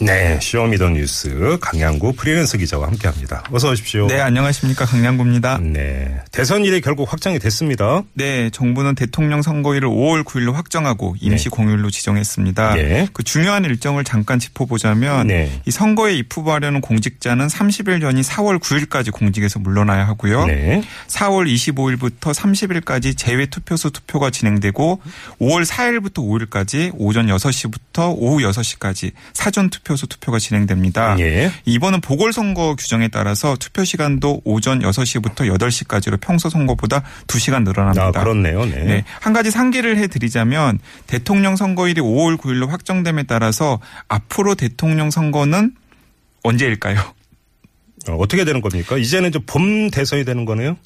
네, 쇼미더뉴스 강양구 프리랜서 기자와 함께합니다. 어서 오십시오. 네, 안녕하십니까. 강량구입니다. 네, 대선 일이 결국 확정이 됐습니다. 네, 정부는 대통령 선거일을 5월 9일로 확정하고 임시 네. 공휴일로 지정했습니다. 네. 그 중요한 일정을 잠깐 짚어보자면 네. 이 선거에 입후보하려는 공직자는 30일 전인 4월 9일까지 공직에서 물러나야 하고요. 네, 4월 25일부터 30일까지 재외 투표소 투표가 진행되고 5월 4일부터 5일까지 오전 6시부터 오후 6시까지 사전 투표 소 투표가 진행됩니다. 예. 이번은 보궐선거 규정에 따라서 투표 시간도 오전 6시부터 8시까지로 평소 선거보다 2시간 늘어납니다. 아 그렇네요. 네. 네. 한 가지 상기를 해드리자면 대통령 선거일이 5월 9일로 확정됨에 따라서 앞으로 대통령 선거는 언제일까요? 어, 어떻게 되는 겁니까? 이제는 좀봄 대선이 되는 거네요.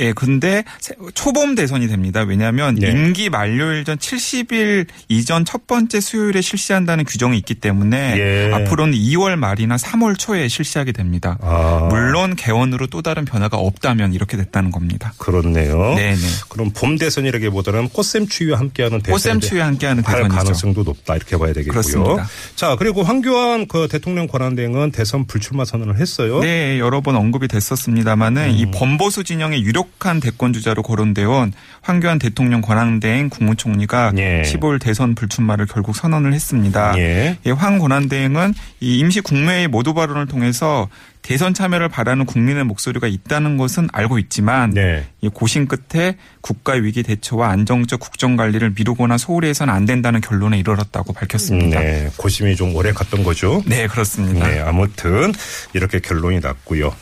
예, 근데 세- 초봄 대선이 됩니다. 왜냐하면 네. 임기 만료일 전 70일 이전 첫 번째 수요일에 실시한다는 규정이 있기 때문에 예. 앞으로는 2월 말이나 3월 초에 실시하게 됩니다. 아, 물론 개원으로 또 다른 변화가 없다면 이렇게 됐다는 겁니다. 그렇네요. 네네. 그럼 봄 대선이라기보다는 꽃샘 추위와 함께하는 대선 꽃샘 추위와 함께하는 할 대선이죠. 가능성도 높다 이렇게 봐야 되겠고요. 그렇습니다. 자 그리고 황교안 그 대통령 권한대행은 대선 불출마 선언을 했어요. 네, 여러 번 언급이 됐었습니다만은 음. 이 범보수 진영의 유력 한 대권 주자로 거론되어 온 황교안 대통령 권한대행 국무총리가 예. 15일 대선 불출마를 결국 선언을 했습니다. 예. 예, 황 권한대행은 이 임시 국무회의 모두 발언을 통해서 대선 참여를 바라는 국민의 목소리가 있다는 것은 알고 있지만 네. 이 고심 끝에 국가 위기 대처와 안정적 국정 관리를 미루거나 소홀히 해서는 안 된다는 결론에 이르렀다고 밝혔습니다. 네, 네, 고심이 좀 오래 갔던 거죠. 그렇습니다. 네, 아무튼 이렇게 결론이 났고요.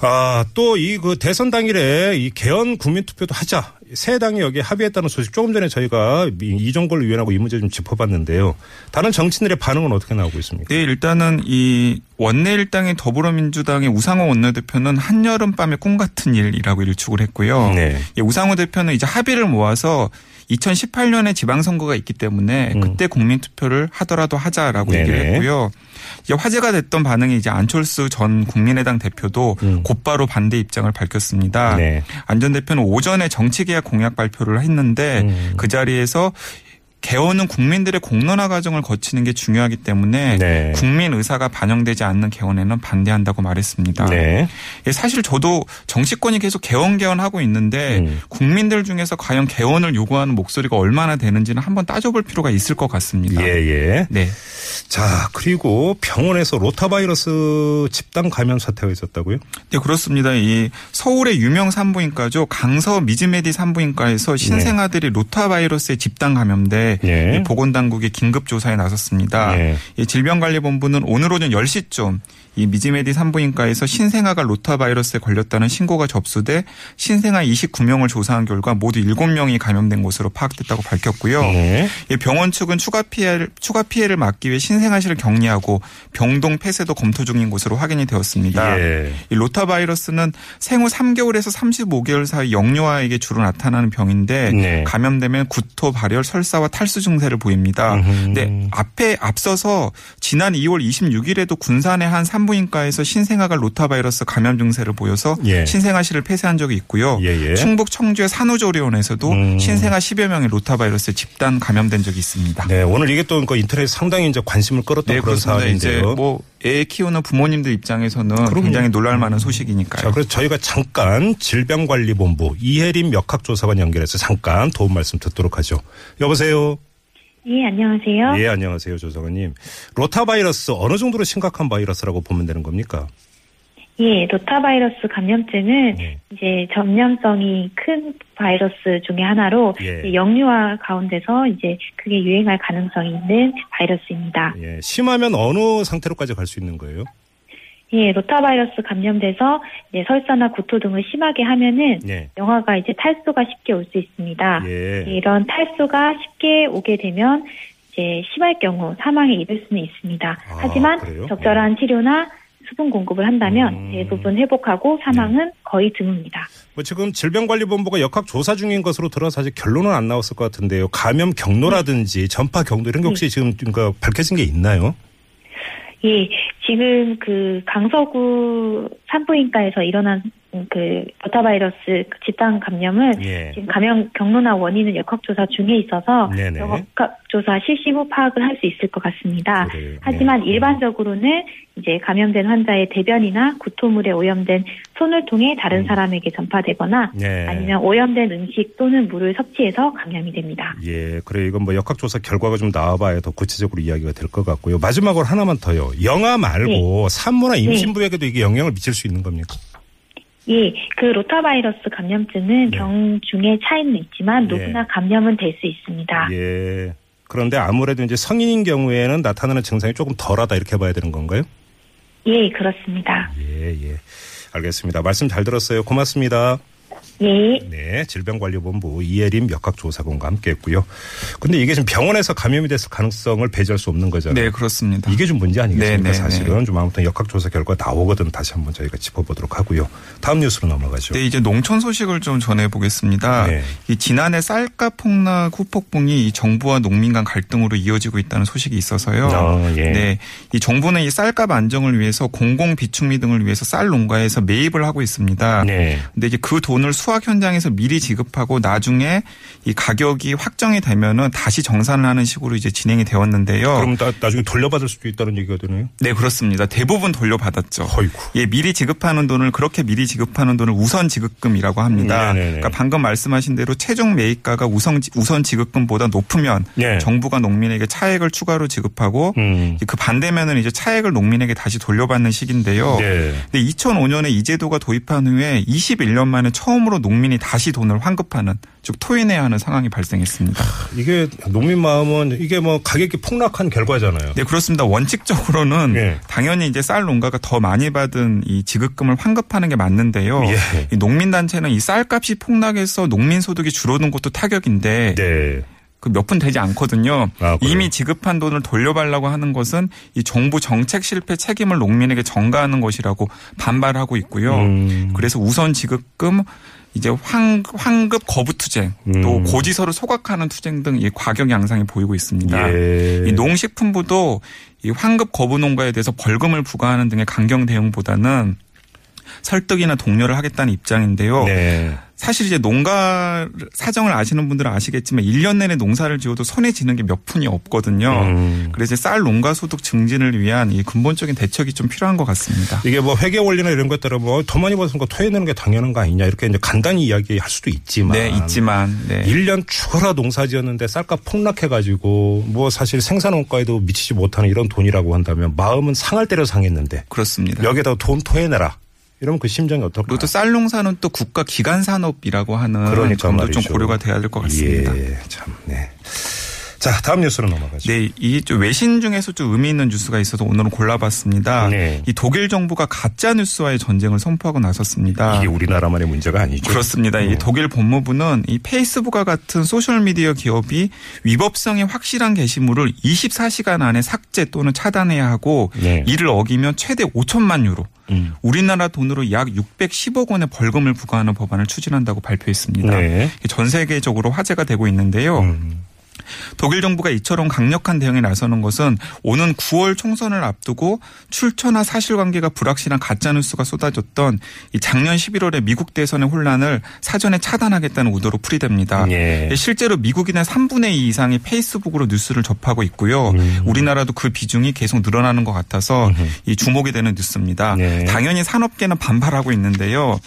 아, 또 이 그 대선 당일에 이 개헌 국민 투표도 하자. 새 당이 여기에 합의했다는 소식 조금 전에 저희가 이- 이종걸 의원하고 이 문제 좀 짚어봤는데요. 다른 정치인들의 반응은 어떻게 나오고 있습니까? 네, 일단은 이 원내 일당의 더불어민주당의 우상호 원내대표는 한여름 밤의 꿈 같은 일이라고 일축을 했고요. 네. 예, 우상호 대표는 이제 합의를 모아서 2018년에 지방선거가 있기 때문에 음. 그때 국민투표를 하더라도 하자라고 네네. 얘기를 했고요. 이제 화제가 됐던 반응이 이제 안철수 전 국민의당 대표도 음. 곧바로 반대 입장을 밝혔습니다. 네. 안전 대표는 오전에 정치계약 공약 발표를 했는데 음. 그 자리에서 개헌은 국민들의 공론화 과정을 거치는 게 중요하기 때문에 네. 국민 의사가 반영되지 않는 개헌에는 반대한다고 말했습니다. 네. 예, 사실 저도 정치권이 계속 개헌 개헌하고 있는데 음. 국민들 중에서 과연 개헌을 요구하는 목소리가 얼마나 되는지는 한번 따져볼 필요가 있을 것 같습니다. 예, 예. 네. 자, 그리고 병원에서 로타바이러스 집단 감염 사태가 있었다고요? 네, 그렇습니다. 이 서울의 유명 산부인과죠. 강서 미즈메디 산부인과에서 신생아들이 로타바이러스에 집단 감염돼 예. 이 보건당국이 긴급 조사에 나섰습니다. 예. 이 질병관리본부는 오늘 오전 10시쯤 이 미즈메디 산부인과에서 신생아가 로타바이러스에 걸렸다는 신고가 접수돼 신생아 29명을 조사한 결과 모두 7명이 감염된 것으로 파악됐다고 밝혔고요. 네. 이 병원 측은 추가 피해를 추가 피해를 막기 위해 신생아실을 격리하고 병동 폐쇄도 검토 중인 것으로 확인이 되었습니다. 예. 이 로타바이러스는 생후 3개월에서 35개월 사이 영유아에게 주로 나타나는 병인데 네. 감염되면 구토, 발열, 설사와 탈수 증세를 보입니다. 근데 앞에 앞서서 지난 2월 26일에도 군산의 한 산부인과에서 신생아가 로타바이러스 감염 증세를 보여서 예. 신생아실을 폐쇄한 적이 있고요. 예, 예. 충북 청주의 산후조리원에서도 음. 신생아 10여 명이 로타바이러스에 집단 감염된 적이 있습니다. 네, 오늘 이게 또그 인터넷 상당히 이제 관심을 끌었던 네, 그런 그렇습니다. 이제 사안인데요. 뭐 애 키우는 부모님들 입장에서는 그럼요. 굉장히 놀랄만한 소식이니까요. 자, 그래서 저희가 잠깐 질병관리본부 이혜림 역학조사관 연결해서 잠깐 도움 말씀 듣도록 하죠. 여보세요. 예, 안녕하세요. 예, 안녕하세요, 조사관님. 로타바이러스 어느 정도로 심각한 바이러스라고 보면 되는 겁니까? 예, 로타바이러스 감염증은 네. 이제 전염성이 큰 바이러스 중에 하나로 예. 영유아 가운데서 이제 그게 유행할 가능성이 있는 바이러스입니다. 예, 심하면 어느 상태로까지 갈 수 있는 거예요? 예, 로타바이러스 감염돼서 이제 설사나 구토 등을 심하게 하면은 네. 영아가 이제 탈수가 쉽게 올 수 있습니다. 예. 이런 탈수가 쉽게 오게 되면 이제 심할 경우 사망에 이를 수는 있습니다. 아, 하지만 그래요? 적절한 치료나 수분 공급을 한다면 음. 대부분 회복하고 사망은 거의 드뭅니다. 뭐 지금 질병관리본부가 역학 조사 중인 것으로 들어서 아직 결론은 안 나왔을 것 같은데요. 감염 경로라든지 전파 경로 이런 게 혹시 지금 그 밝혀진 게 있나요? 예, 지금 그 강서구 산부인과에서 일어난 그 로타바이러스 그 집단 감염은 예. 지금 감염 경로나 원인은 역학조사 중에 있어서 네네. 역학조사 실시 후 파악을 할 수 있을 것 같습니다. 그래요. 하지만 네. 일반적으로는 이제 감염된 환자의 대변이나 구토물에 오염된 손을 통해 다른 사람에게 전파되거나 음. 네. 아니면 오염된 음식 또는 물을 섭취해서 감염이 됩니다. 예, 그래 이건 뭐 역학조사 결과가 좀 나와봐야 더 구체적으로 이야기가 될 것 같고요. 마지막으로 하나만 더요. 영아 말고 산모나 임신부에게도 이게 영향을 미칠 수 있는 겁니까? 예, 그 로타바이러스 감염증은 네. 경중의 차이는 있지만 예. 누구나 감염은 될 수 있습니다. 예. 그런데 아무래도 이제 성인인 경우에는 나타나는 증상이 조금 덜하다 이렇게 봐야 되는 건가요? 예, 그렇습니다. 예, 예. 알겠습니다. 말씀 잘 들었어요. 고맙습니다. 예, 네, 질병관리본부 이혜림 역학조사관과 함께했고요. 근데 이게 지금 병원에서 감염이 됐을 가능성을 배제할 수 없는 거잖아요. 네, 그렇습니다. 이게 좀 문제 아니겠습니까? 네, 네, 사실은 좀 아무튼 역학조사 결과 나오거든 다시 한번 저희가 짚어보도록 하고요. 다음 뉴스로 넘어가죠. 네, 이제 농촌 소식을 좀 전해보겠습니다. 네. 이 지난해 쌀값 폭락 후폭풍이 이 정부와 농민 간 갈등으로 이어지고 있다는 소식이 있어서요. 아, 예. 네, 이 정부는 이 쌀값 안정을 위해서 공공 비축미 등을 위해서 쌀 농가에서 매입을 하고 있습니다. 네. 근데 이제 그 돈을 수확 현장에서 미리 지급하고 나중에 이 가격이 확정이 되면은 다시 정산을 하는 식으로 이제 진행이 되었는데요. 그럼 나, 나중에 돌려받을 수도 있다는 얘기가 되네요. 네, 그렇습니다. 대부분 돌려받았죠. 어이구. 예, 미리 지급하는 돈을 그렇게 미리 지급하는 돈을 우선 지급금이라고 합니다. 네네네. 그러니까 방금 말씀하신 대로 최종 매입가가 우선 우선 지급금보다 높으면 네. 정부가 농민에게 차액을 추가로 지급하고 음. 그 반대면은 이제 차액을 농민에게 다시 돌려받는 식인데요. 네. 근데 2005년에 이 제도가 도입한 후에 21년 만에 처음으로 농민이 다시 돈을 환급하는 즉 토해내야 하는 상황이 발생했습니다. 이게 농민 마음은 이게 뭐 가격이 폭락한 결과잖아요. 네, 그렇습니다. 원칙적으로는 예. 당연히 이제 쌀 농가가 더 많이 받은 이 지급금을 환급하는 게 맞는데요. 예. 이 농민 단체는 이 쌀값이 폭락해서 농민 소득이 줄어든 것도 타격인데 네. 그몇푼 되지 않거든요. 아? 이미 지급한 돈을 돌려달라고 하는 것은 이 정부 정책 실패 책임을 농민에게 전가하는 것이라고 반발하고 있고요. 음. 그래서 우선 지급금 이제 환, 환급 거부 투쟁 또 음. 고지서를 소각하는 투쟁 등 이 과격 양상이 보이고 있습니다. 예. 이 농식품부도 이 환급 거부 농가에 대해서 벌금을 부과하는 등의 강경 대응보다는 설득이나 독려를 하겠다는 입장인데요. 네. 사실 이제 농가 사정을 아시는 분들은 아시겠지만 1년 내내 농사를 지어도 손에 쥐는 게 몇 푼이 없거든요. 음. 그래서 쌀 농가 소득 증진을 위한 이 근본적인 대책이 좀 필요한 것 같습니다. 이게 뭐 회계 원리나 이런 것 따라 뭐더 많이 거 토해내는 게 당연한 거 아니냐 이렇게 이제 간단히 이야기할 수도 있지만 네, 있지만 네. 1년 죽어라 농사 지었는데 쌀값 폭락해 가지고 뭐 사실 생산 원가에도 미치지 못하는 이런 돈이라고 한다면 마음은 상할 대로 상했는데 그렇습니다. 여기에다 돈 토해내라 이러면 그 심정이 어떨까? 그리고 또 쌀 농사는 또 국가 기간 산업이라고 하는 그러니까 점도 좀 말이죠. 고려가 돼야 될 것 같습니다. 예, 참, 네. 자, 다음 뉴스로 넘어가죠. 네, 이좀 외신 중에서 좀 의미 있는 뉴스가 있어서 오늘은 골라봤습니다. 네. 이 독일 정부가 가짜 뉴스와의 전쟁을 선포하고 나섰습니다. 이게 우리나라만의 문제가 아니죠. 그렇습니다. 이 독일 법무부는 이 페이스북과 같은 소셜 미디어 기업이 위법성이 확실한 게시물을 24시간 안에 삭제 또는 차단해야 하고 네. 이를 어기면 최대 5천만 유로 음. 우리나라 돈으로 약 610억 원의 벌금을 부과하는 법안을 추진한다고 발표했습니다. 네. 전 세계적으로 화제가 되고 있는데요. 음. 독일 정부가 이처럼 강력한 대응에 나서는 것은 오는 9월 총선을 앞두고 출처나 사실관계가 불확실한 가짜뉴스가 쏟아졌던 이 작년 11월의 미국 대선의 혼란을 사전에 차단하겠다는 의도로 풀이됩니다. 예. 실제로 미국인의 3분의 2 이상이 페이스북으로 뉴스를 접하고 있고요. 음. 우리나라도 그 비중이 계속 늘어나는 것 같아서 이 주목이 되는 뉴스입니다. 네. 당연히 산업계는 반발하고 있는데요.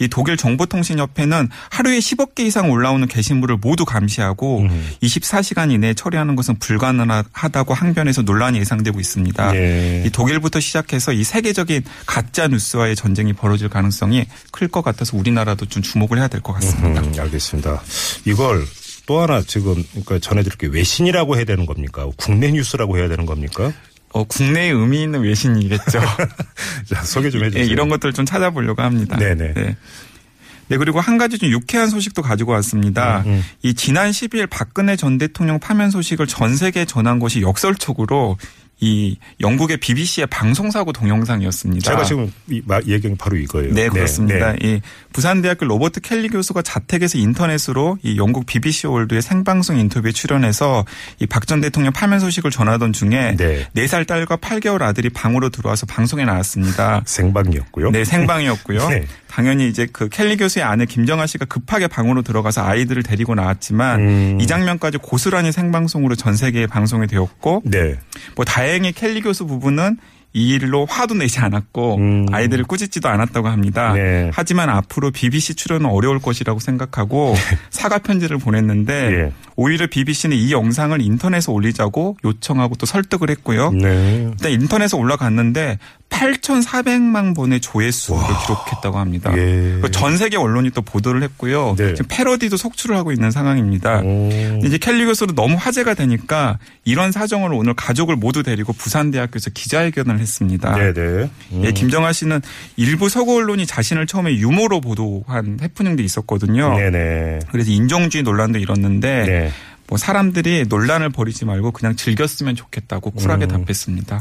이 독일 정보통신협회는 하루에 10억 개 이상 올라오는 게시물을 모두 감시하고 음. 24시간 이내에 처리하는 것은 불가능하다고 항변해서 논란이 예상되고 있습니다. 예. 이 독일부터 시작해서 이 세계적인 가짜 뉴스와의 전쟁이 벌어질 가능성이 클 것 같아서 우리나라도 좀 주목을 해야 될 것 같습니다. 음, 알겠습니다. 이걸 또 하나 지금 그러니까 전해드릴 게 외신이라고 해야 되는 겁니까? 국내 뉴스라고 해야 되는 겁니까? 어, 국내에 의미 있는 외신이겠죠. 자, 소개 좀 해주세요. 예, 이런 것들을 좀 찾아보려고 합니다. 네네. 네. 네, 그리고 한 가지 좀 유쾌한 소식도 가지고 왔습니다. 음, 음. 이 지난 10일 박근혜 전 대통령 파면 소식을 전 세계에 전한 것이 역설적으로 이 영국의 BBC의 방송사고 동영상이었습니다. 제가 지금 얘기한 게 바로 이거예요. 네, 그렇습니다. 네. 이 부산대학교 로버트 켈리 교수가 자택에서 인터넷으로 이 영국 BBC 월드의 생방송 인터뷰에 출연해서 이 박 전 대통령 파면 소식을 전하던 중에 네. 네살 딸과 8개월 아들이 방으로 들어와서 방송에 나왔습니다. 생방이었고요. 네, 생방이었고요. 네. 당연히 이제 그 켈리 교수의 아내 김정아 씨가 급하게 방으로 들어가서 아이들을 데리고 나왔지만 음. 이 장면까지 고스란히 생방송으로 전 세계에 방송이 되었고 네. 뭐 다행 히 켈리 교수 부부는 이 일로 화도 내지 않았고 음. 아이들을 꾸짖지도 않았다고 합니다. 네. 하지만 앞으로 BBC 출연은 어려울 것이라고 생각하고 사과 편지를 보냈는데 예. 오히려 BBC는 이 영상을 인터넷에 올리자고 요청하고 또 설득을 했고요. 네. 일단 인터넷에 올라갔는데 8,400만 번의 조회수를 기록했다고 합니다. 예. 그전 세계 언론이 또 보도를 했고요. 네. 지금 패러디도 속출을 하고 있는 상황입니다. 오. 이제 켈리 교수도 너무 화제가 되니까 이런 사정을 오늘 가족을 모두 데리고 부산대학교에서 기자회견을 했습니다. 네네. 음. 예, 김정아 씨는 일부 서구 언론이 자신을 처음에 유머로 보도한 해프닝도 있었거든요. 네네. 그래서 인종주의 논란도 일었는데 네. 뭐 사람들이 논란을 벌이지 말고 그냥 즐겼으면 좋겠다고 쿨하게 음. 답했습니다.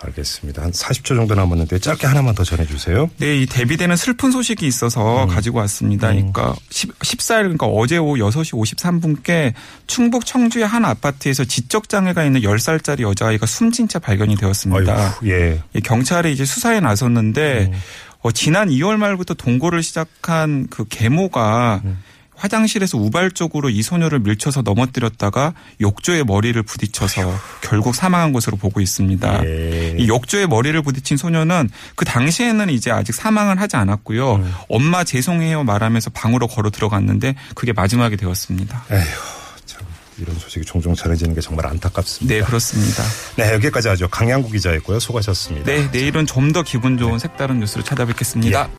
알겠습니다. 한 40초 정도 남았는데 짧게 하나만 더 전해주세요. 네, 이 대비되는 슬픈 소식이 있어서 가지고 왔습니다. 그러니까 10, 14일 그러니까 어제 오후 6시 53분께 충북 청주의 한 아파트에서 지적 장애가 있는 10살짜리 여자아이가 숨진 채 발견이 되었습니다. 아이고, 예. 예, 경찰이 이제 수사에 나섰는데 어, 지난 2월 말부터 동거를 시작한 그 계모가 화장실에서 우발적으로 이 소녀를 밀쳐서 넘어뜨렸다가 욕조에 머리를 부딪혀서 결국 사망한 것으로 보고 있습니다. 예. 이 욕조에 머리를 부딪힌 소녀는 그 당시에는 이제 아직 사망을 하지 않았고요. 음. 엄마 죄송해요 말하면서 방으로 걸어 들어갔는데 그게 마지막이 되었습니다. 에휴, 참 이런 소식이 종종 전해지는 게 정말 안타깝습니다. 네, 그렇습니다. 네, 여기까지 하죠. 강양구 기자였고요. 수고하셨습니다. 네, 내일은 좀 더 기분 좋은 색다른 뉴스로 찾아뵙겠습니다. 예.